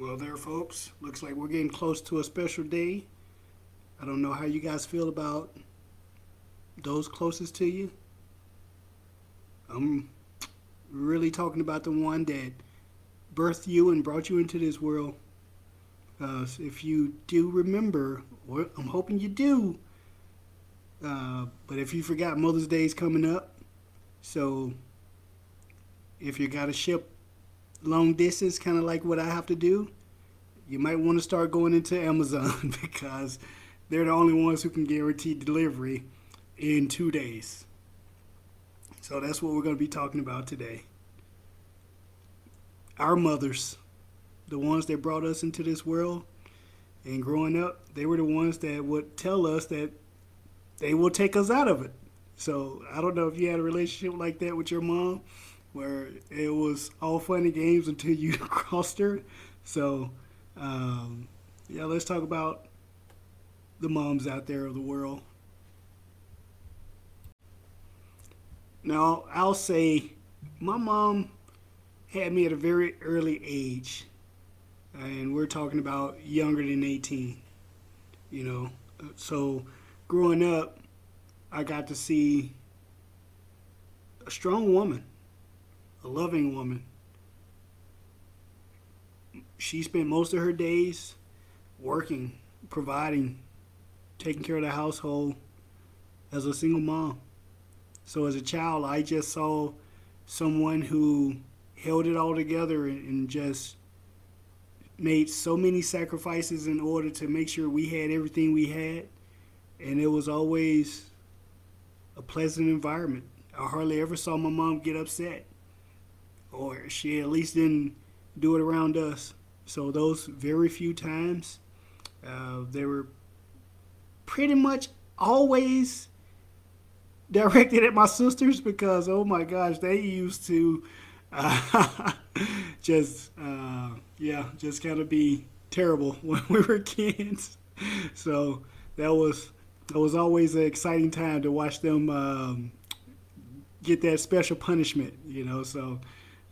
Well, there, folks. Looks like we're getting close to a special day. I don't know how you guys feel about those closest to you. I'm really talking about the one that birthed you and brought you into this world. Uh, if you do remember, or I'm hoping you do, uh, but if you forgot, Mother's Day is coming up. So if you got a ship long distance, kind of like what I have to do, you might want to start going into Amazon because they're the only ones who can guarantee delivery in two days. So that's what we're going to be talking about today. Our mothers, the ones that brought us into this world, and growing up, they were the ones that would tell us that they will take us out of it. So I don't know if you had a relationship like that with your mom, where it was all fun and games until you crossed her. So um, yeah, let's talk about the moms out there of the world. Now I'll say my mom had me at a very early age, and we're talking about younger than 18. You know, so growing up, I got to see a strong woman, a loving woman. She spent most of her days working, providing, taking care of the household as a single mom. So as a child, I just saw someone who held it all together and just made so many sacrifices in order to make sure we had everything we had and it was always a pleasant environment. I hardly ever saw my mom get upset, or she at least didn't do it around us. So those very few times, uh, they were pretty much always directed at my sisters because oh my gosh, they used to uh, just uh, yeah, just kind of be terrible when we were kids. So that was it was always an exciting time to watch them um, get that special punishment, you know. So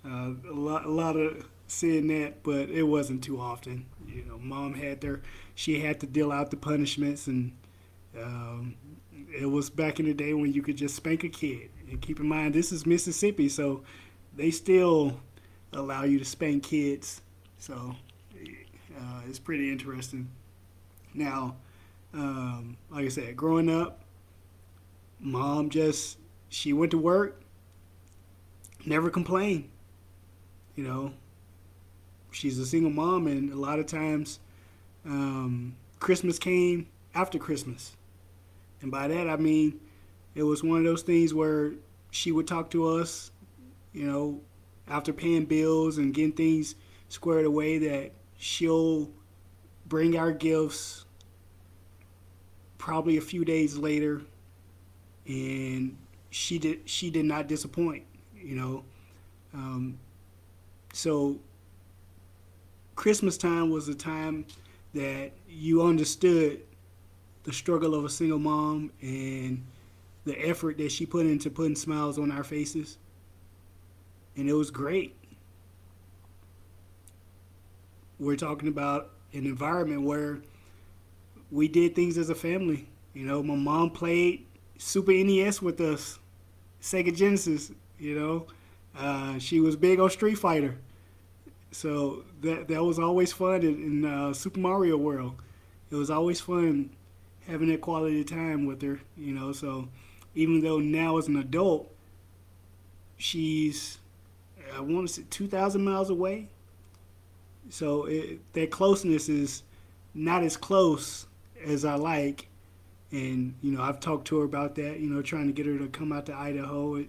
uh, a lot, a lot of seeing that, but it wasn't too often. You know, mom had their, she had to deal out the punishments, and um, it was back in the day when you could just spank a kid. And keep in mind, this is Mississippi, so they still allow you to spank kids. So uh, it's pretty interesting. Now, um, like I said, growing up, mom just she went to work, never complained. You know, she's a single mom, and a lot of times, um, Christmas came after Christmas, and by that I mean it was one of those things where she would talk to us, you know, after paying bills and getting things squared away that she'll bring our gifts probably a few days later, and she did she did not disappoint. You know, um, so Christmas time was a time that you understood the struggle of a single mom and the effort that she put into putting smiles on our faces. And it was great. We're talking about an environment where we did things as a family. You know, my mom played Super NES with us, Sega Genesis. You know, uh, she was big on Street Fighter, so that that was always fun in, in uh, Super Mario World. It was always fun having that quality time with her. You know, so even though now as an adult, she's I want to say 2,000 miles away. So it, that closeness is not as close as I like. And, you know, I've talked to her about that, you know, trying to get her to come out to Idaho.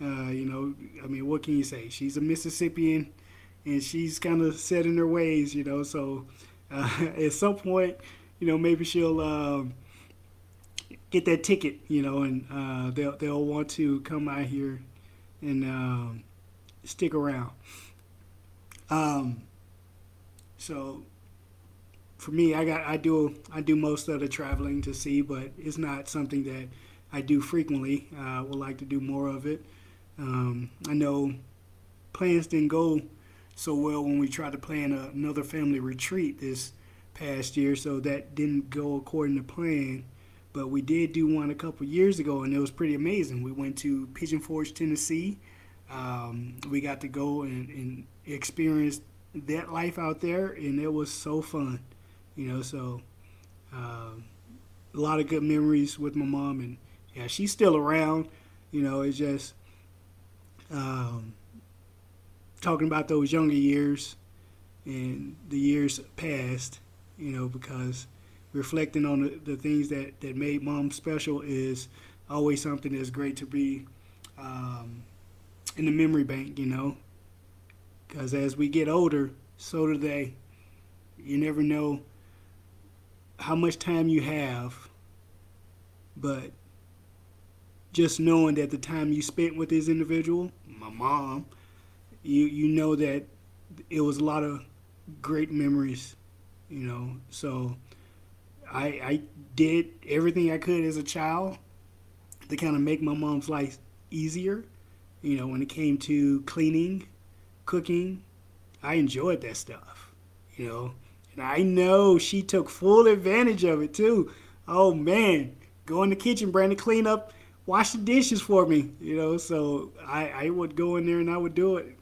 Uh, you know, I mean, what can you say? She's a Mississippian and she's kind of set in her ways, you know. So uh, at some point, you know, maybe she'll um, get that ticket, you know, and uh, they'll, they'll want to come out here and um, stick around. Um, so for me, I got I do I do most of the traveling to see, but it's not something that I do frequently. Uh, I would like to do more of it. Um, I know plans didn't go so well when we tried to plan another family retreat this past year, so that didn't go according to plan. But we did do one a couple years ago, and it was pretty amazing. We went to Pigeon Forge, Tennessee. Um, we got to go and, and experience that life out there, and it was so fun. You know, so um, a lot of good memories with my mom, and yeah, she's still around. You know, it's just um, talking about those younger years and the years past. You know, because reflecting on the, the things that, that made mom special is always something that's great to be um, in the memory bank, you know. Because as we get older, so do they. You never know how much time you have, but just knowing that the time you spent with this individual, my mom, you you know that it was a lot of great memories, you know. So I I did everything I could as a child to kind of make my mom's life easier. You know, when it came to cleaning, cooking, I enjoyed that stuff. You know, and I know she took full advantage of it too. Oh man, go in the kitchen, Brandon, clean up, wash the dishes for me. You know, so I, I would go in there and I would do it.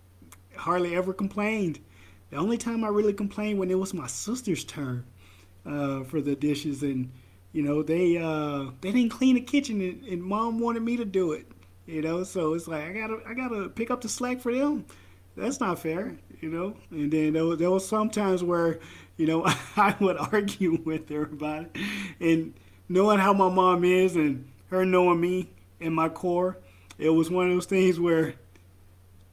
Hardly ever complained. The only time I really complained when it was my sister's turn uh, for the dishes, and you know they uh, they didn't clean the kitchen, and, and mom wanted me to do it. You know, so it's like I gotta I gotta pick up the slack for them. That's not fair, you know. And then there was, there was sometimes where you know, I would argue with her about it. And knowing how my mom is and her knowing me and my core, it was one of those things where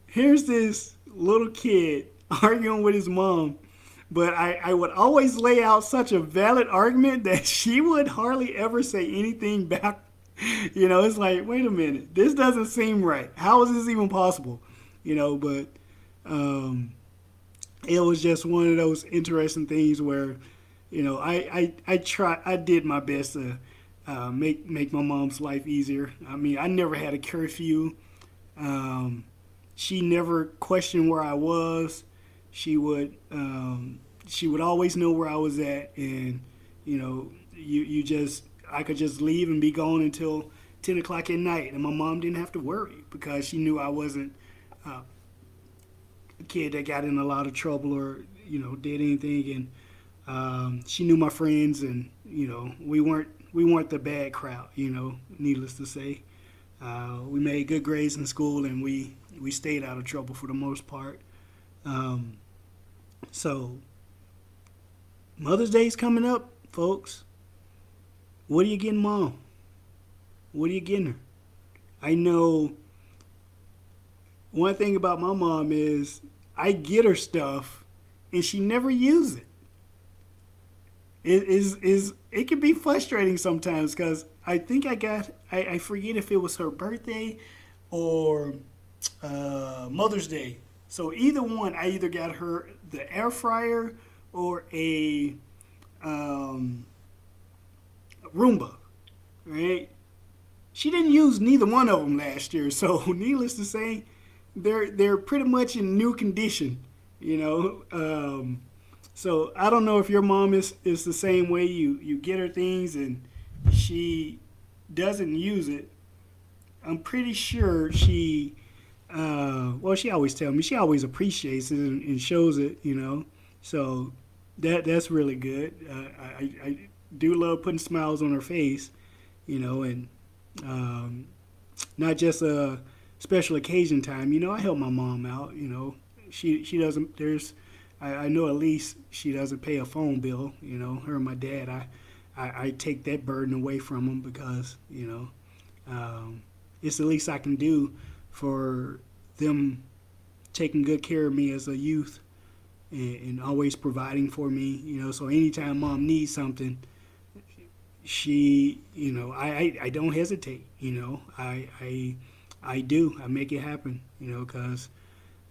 here's this little kid arguing with his mom. But I, I would always lay out such a valid argument that she would hardly ever say anything back. You know, it's like, wait a minute, this doesn't seem right. How is this even possible? You know, but um, it was just one of those interesting things where, you know, I I, I try I did my best to uh, make make my mom's life easier. I mean, I never had a curfew. Um, she never questioned where I was. She would um, she would always know where I was at, and you know, you you just I could just leave and be gone until ten o'clock at night, and my mom didn't have to worry because she knew I wasn't uh, kid that got in a lot of trouble or you know did anything, and um, she knew my friends, and you know we weren't we weren't the bad crowd. You know, needless to say, uh, we made good grades in school, and we we stayed out of trouble for the most part. Um, so Mother's Day's coming up, folks. What are you getting, mom? What are you getting her? I know one thing about my mom is I get her stuff and she never uses it. It is is it can be frustrating sometimes because I think I got I, I forget if it was her birthday or uh, Mother's Day. So either one, I either got her the air fryer or a um, Roomba, right? She didn't use neither one of them last year, so needless to say, they're they're pretty much in new condition, you know. Um, so I don't know if your mom is, is the same way. You you get her things and she doesn't use it. I'm pretty sure she, uh, well, she always tells me she always appreciates it and, and, shows it, you know. So that that's really good. Uh, I, I do love putting smiles on her face, you know, and um, not just a special occasion time, you know, I help my mom out. You know, she she doesn't. There's, I, I know at least she doesn't pay a phone bill. You know, her and my dad. I, I, I take that burden away from them because you know, um, it's the least I can do for them taking good care of me as a youth and, and always providing for me. You know, so anytime mom needs something she you know I, I, I don't hesitate you know I, I I do. I make it happen, you know, because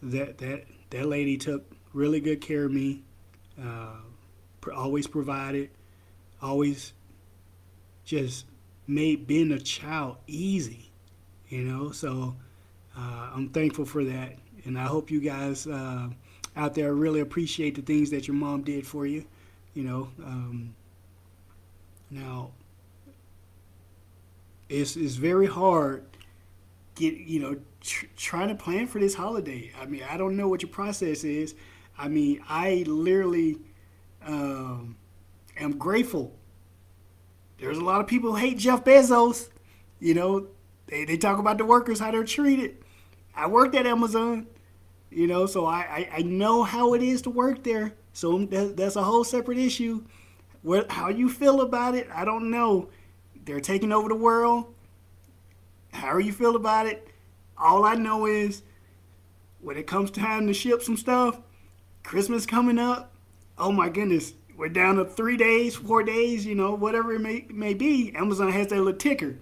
that that that lady took really good care of me. Uh, always provided, always just made being a child easy, you know. So uh, I'm thankful for that, and I hope you guys uh, out there really appreciate the things that your mom did for you. You know, um, now it's it's very hard get you know tr- trying to plan for this holiday. I mean, I don't know what your process is. I mean, I literally um, am grateful. There's a lot of people who hate Jeff Bezos. You know, they, they talk about the workers, how they're treated. I worked at Amazon, you know, so I, I, I know how it is to work there. So that, that's a whole separate issue. What, how you feel about it, I don't know. They're taking over the world. How you feel about it, all I know is when it comes time to ship some stuff, Christmas coming up, oh my goodness, we're down to three days, four days, you know, whatever it may, may be. Amazon has that little ticker.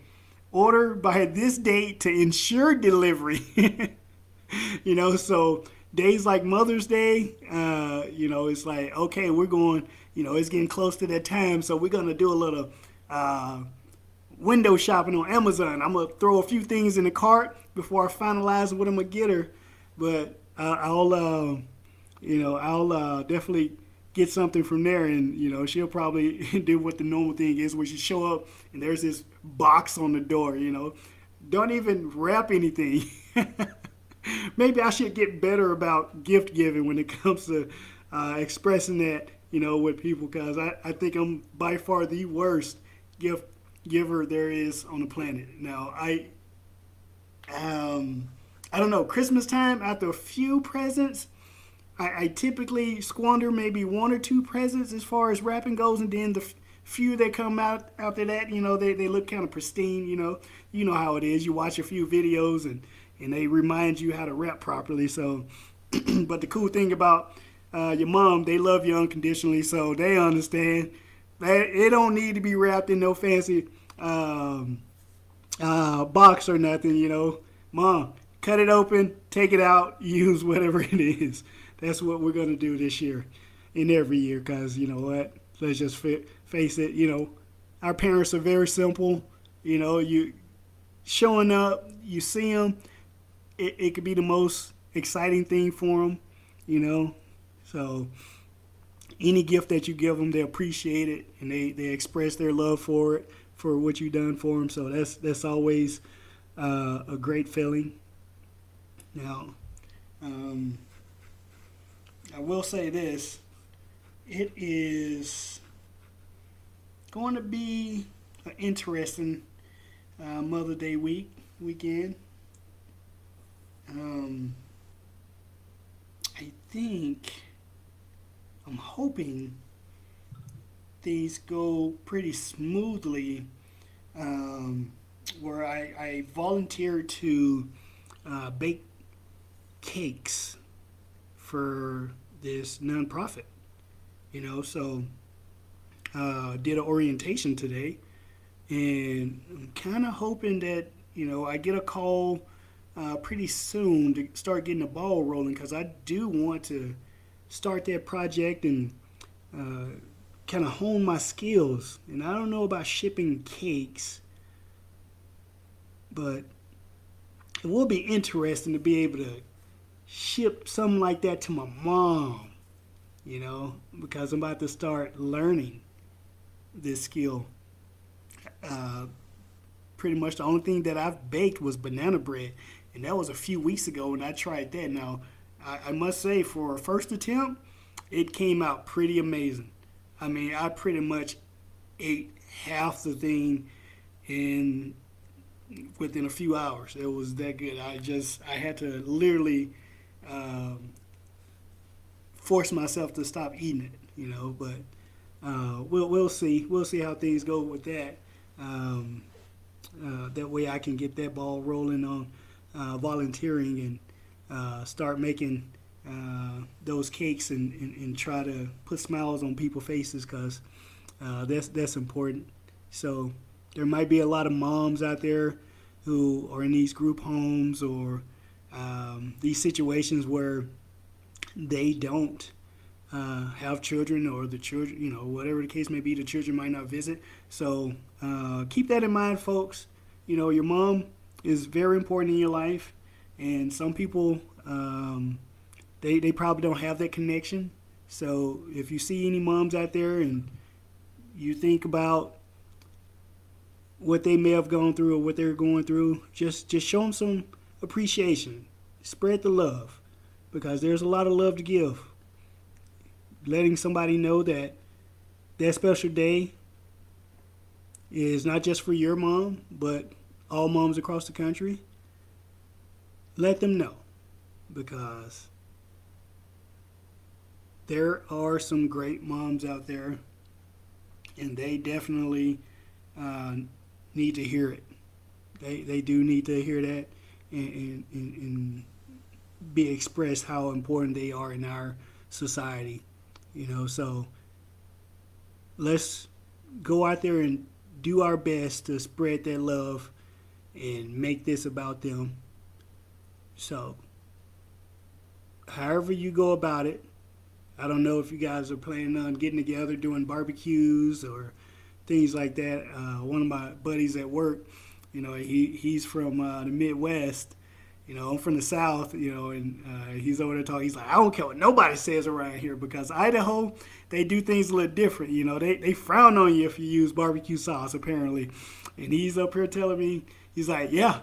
Order by this date to ensure delivery. you know, so days like Mother's Day, uh, you know, it's like, okay, we're going, you know, it's getting close to that time, so we're going to do a little uh, window shopping on Amazon. I'm going to throw a few things in the cart before I finalize what I'm going to get her. But uh, I'll, uh, you know, I'll uh, definitely get something from there, and you know, she'll probably do what the normal thing is, where she show up and there's this box on the door. You know, don't even wrap anything. Maybe I should get better about gift giving when it comes to uh, expressing that, you know, with people, because I, I think I'm by far the worst gift giver there is on the planet. Now, I, um, I don't know, Christmas time after a few presents I, I, typically squander maybe one or two presents as far as wrapping goes, and then the f- few that come out after that, you know, they, they look kind of pristine. You know, you know how it is. You watch a few videos and and they remind you how to wrap properly. So, but the cool thing about uh, your mom, they love you unconditionally, so they understand that it don't need to be wrapped in no fancy um, uh, box or nothing. You know, mom, cut it open, take it out, use whatever it is that's what we're going to do this year and every year because, you know what, let's just face it, you know, our parents are very simple. You know, you showing up, you see them, it, it could be the most exciting thing for them, you know. So any gift that you give them, they appreciate it and they, they express their love for it, for what you've done for them. So that's that's always uh, a great feeling. Now, um, I will say this it is going to be an interesting uh, Mother Day week weekend. Um, I think I'm hoping things go pretty smoothly. Um, where I, I to uh, bake cakes for this nonprofit. You know, so uh, did an orientation today, and I'm kind of hoping that you know I get a call uh, pretty soon to start getting the ball rolling because I do want to start that project and uh, kind of hone my skills. And I don't know about shipping cakes, but it will be interesting to be able to ship something like that to my mom, you know, because I'm about to start learning this skill. Uh, pretty much the only thing that I've baked was banana bread, and that was a few weeks ago when I tried that. Now, I, I must say, for a first attempt, it came out pretty amazing. I mean, I pretty much ate half the thing in within a few hours. It was that good. I just I had to literally um, force myself to stop eating it, you know. But uh, we'll we'll see. We'll see how things go with that. Um, uh, that way, I can get that ball rolling on uh, volunteering and uh, start making uh, those cakes and, and, and, try to put smiles on people's faces because uh, that's that's important. So there might be a lot of moms out there who are in these group homes or um, these situations where they don't uh, have children or the children, you know, whatever the case may be, the children might not visit. So uh, keep that in mind, folks. You know, your mom is very important in your life, and some people um, they, they probably don't have that connection. So if you see any moms out there and you think about what they may have gone through or what they're going through, just just show them some appreciation. Spread the love because there's a lot of love to give. Letting somebody know that that special day is not just for your mom, but all moms across the country. Let them know because there are some great moms out there, and they definitely uh, need to hear it. They they do need to hear that and, and, and be expressed how important they are in our society. You know, so let's go out there and do our best to spread that love and make this about them. So, however you go about it, I don't know if you guys are planning on getting together doing barbecues or things like that. Uh, one of my buddies at work, you know, he he's from uh, the Midwest. You know, I'm from the South. You know, and uh, he's over there talking. He's like, I don't care what nobody says around here because Idaho, they do things a little different. You know, they they frown on you if you use barbecue sauce apparently. And he's up here telling me, he's like, yeah,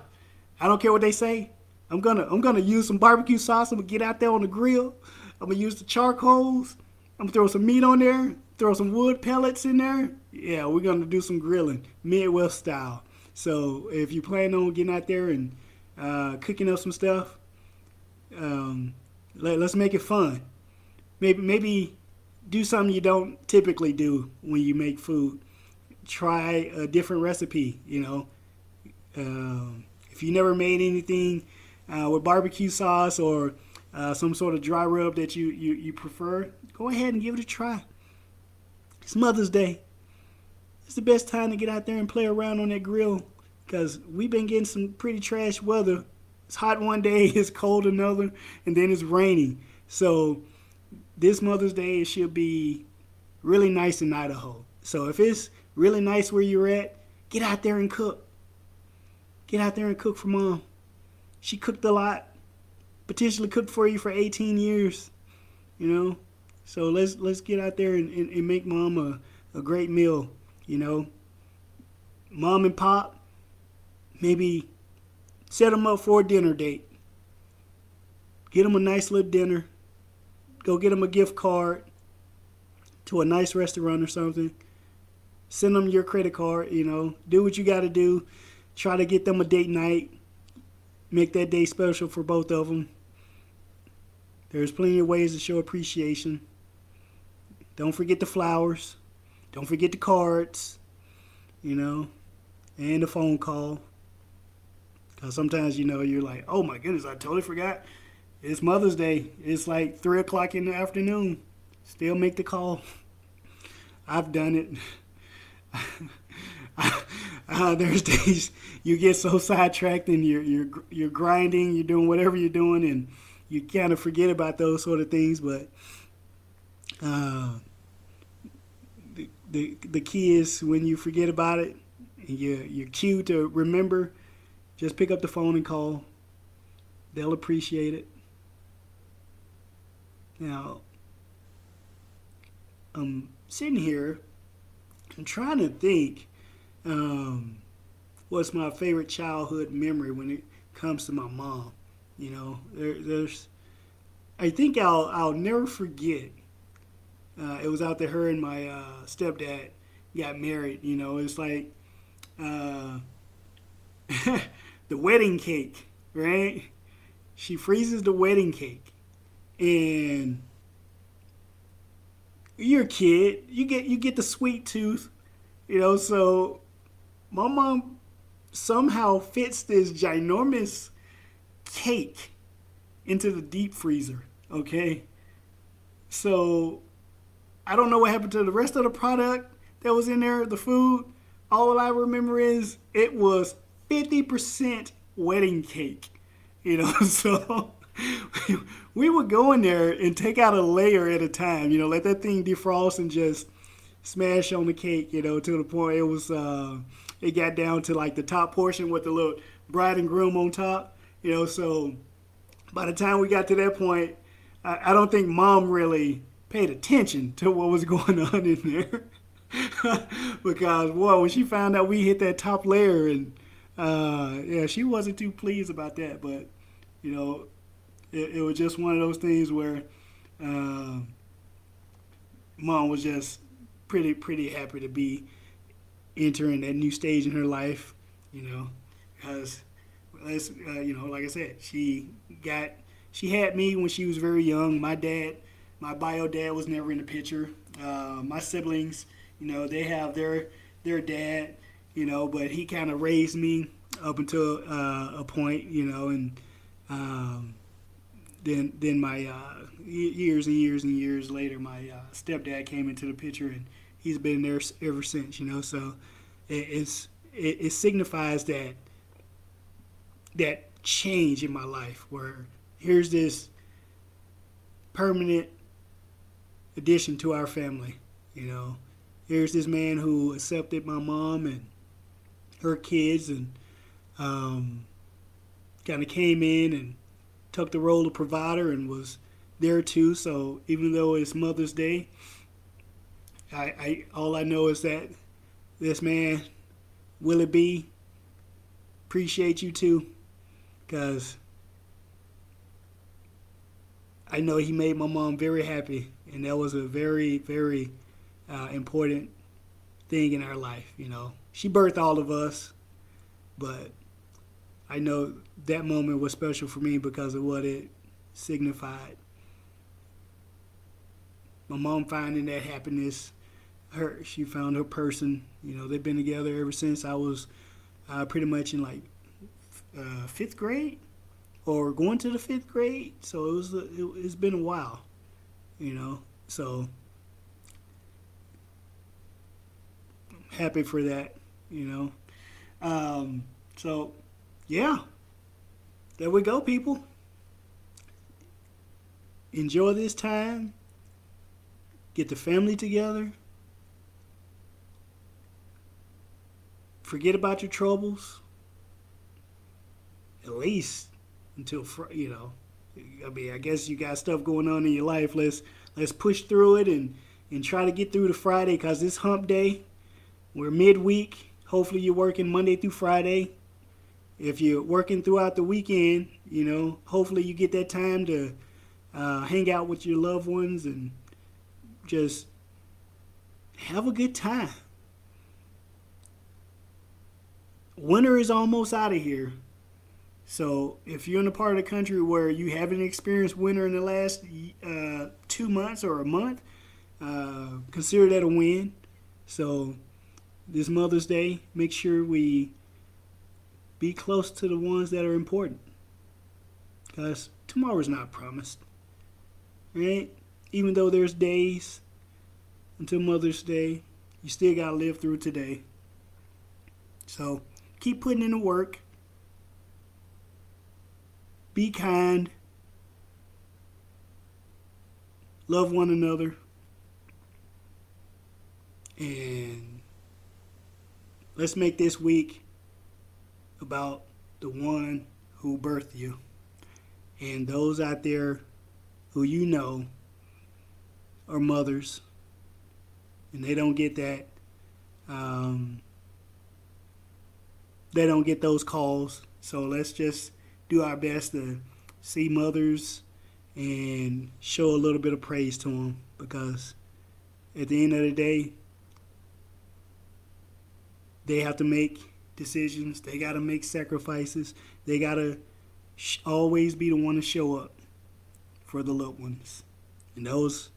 I don't care what they say. I'm gonna I'm gonna use some barbecue sauce. I'm gonna get out there on the grill. I'm gonna use the charcoals. I'm gonna throw some meat on there, throw some wood pellets in there. Yeah, we're gonna do some grilling, Midwest style. So if you plan on getting out there and uh, cooking up some stuff, um, let, us make it fun. Maybe maybe do something you don't typically do when you make food. Try a different recipe. You know, um, if you never made anything uh, with barbecue sauce or uh, some sort of dry rub that you, you, you prefer, go ahead and give it a try. It's Mother's Day. It's the best time to get out there and play around on that grill because we've been getting some pretty trash weather. It's hot one day, it's cold another, and then it's raining. So this Mother's Day it should be really nice in Idaho. So if it's really nice where you're at, get out there and cook. Get out there and cook for mom. She cooked a lot potentially cooked for you for 18 years, you know. So let's let's get out there and, and, and make mom a, a great meal, you know. Mom and pop, maybe set them up for a dinner date. Get them a nice little dinner. Go get them a gift card to a nice restaurant or something. Send them your credit card, you know. Do what you got to do. Try to get them a date night. Make that day special for both of them. There's plenty of ways to show appreciation. Don't forget the flowers. Don't forget the cards, you know, and the phone call. Because sometimes, you know, you're like, oh my goodness, I totally forgot. It's Mother's Day. It's like 3 o'clock in the afternoon. Still make the call. I've done it. uh, there's days you get so sidetracked and you're, you're, you're grinding, you're doing whatever you're doing, and you kind of forget about those sort of things. But uh, the, the key is when you forget about it, you you're cue to remember, just pick up the phone and call. They'll appreciate it. Now, I'm sitting here. I'm trying to think. Um, what's my favorite childhood memory when it comes to my mom? You know, there, there's. I think I'll I'll never forget. Uh, it was after. Her and my uh, stepdad got married. You know, it's like uh, the wedding cake, right? She freezes the wedding cake, and you're a kid. You get you get the sweet tooth, you know. So my mom somehow fits this ginormous cake into the deep freezer. Okay. So I don't know what happened to the rest of the product that was in there, the food. All I remember is it was 50% wedding cake. You know, so we would go in there and take out a layer at a time, you know, let that thing defrost and just smash on the cake, you know, to the point it was uh it got down to like the top portion with the little bride and groom on top. You know, so by the time we got to that point, I, I don't think mom really paid attention to what was going on in there. because boy, when she found out we hit that top layer, and uh, yeah, she wasn't too pleased about that. But you know, it, it was just one of those things where uh, mom was just pretty pretty happy to be entering that new stage in her life. You know, because let's uh, you know, like I said, she got she had me when she was very young. My dad, my bio dad, was never in the picture. Uh, my siblings you know, they have their their dad, you know, but he kind of raised me up until uh, a point, you know, and um, then then my uh, years and years and years later, my uh, stepdad came into the picture, and he's been there ever since, you know. So it, it's it, it signifies that that change in my life where here's this permanent addition to our family, you know here's this man who accepted my mom and her kids and um, kind of came in and took the role of provider and was there too. So even though it's Mother's Day, I, I all I know is that this man, Willie B, appreciate you too, because I know he made my mom very happy, and that was a very, very uh, important thing in her life. You know, she birthed all of us, but I know that moment was special for me because of what it signified. My mom finding that happiness, her she found her person. You know, they've been together ever since I was uh, pretty much in like uh, fifth grade or going to the fifth grade. So it was it, it's been a while, you know. So happy for that, you know. Um, so, yeah, there we go, people. Enjoy this time. Get the family together. Forget about your troubles. At least until you know. I mean, I guess you got stuff going on in your life. Let's let's push through it and and try to get through the Friday because this Hump Day we're midweek. Hopefully, you're working Monday through Friday. If you're working throughout the weekend, you know, hopefully you get that time to uh, hang out with your loved ones and just have a good time. Winter is almost out of here. So if you're in a part of the country where you haven't experienced winter in the last uh, two months or a month, uh, consider that a win. So this Mother's Day, make sure we be close to the ones that are important. Because tomorrow's not promised. Right? Even though there's days until Mother's Day, you still got to live through today. So keep putting in the work. Be kind. Love one another. And let's make this week about the one who birthed you and those out there who you know are mothers and they don't get that um, they don't get those calls so let's just do our best to see mothers and show a little bit of praise to them because at the end of the day they have to make decisions. They got to make sacrifices. They got to sh- always be the one to show up for the loved ones. And those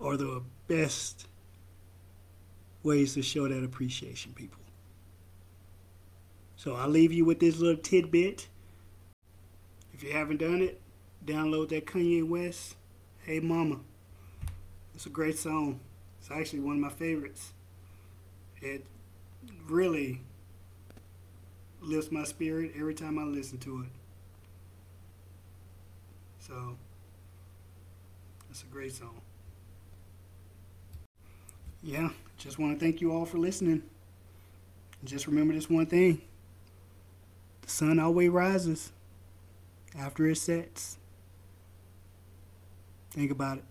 are the best ways to show that appreciation, people. So I'll leave you with this little tidbit. If you haven't done it, download that Kanye West, Hey Mama. It's a great song. It's actually one of my favorites it really lifts my spirit every time I listen to it. So, it's a great song. Yeah, just want to thank you all for listening. just remember this one thing the sun always rises. after it sets. Think about it.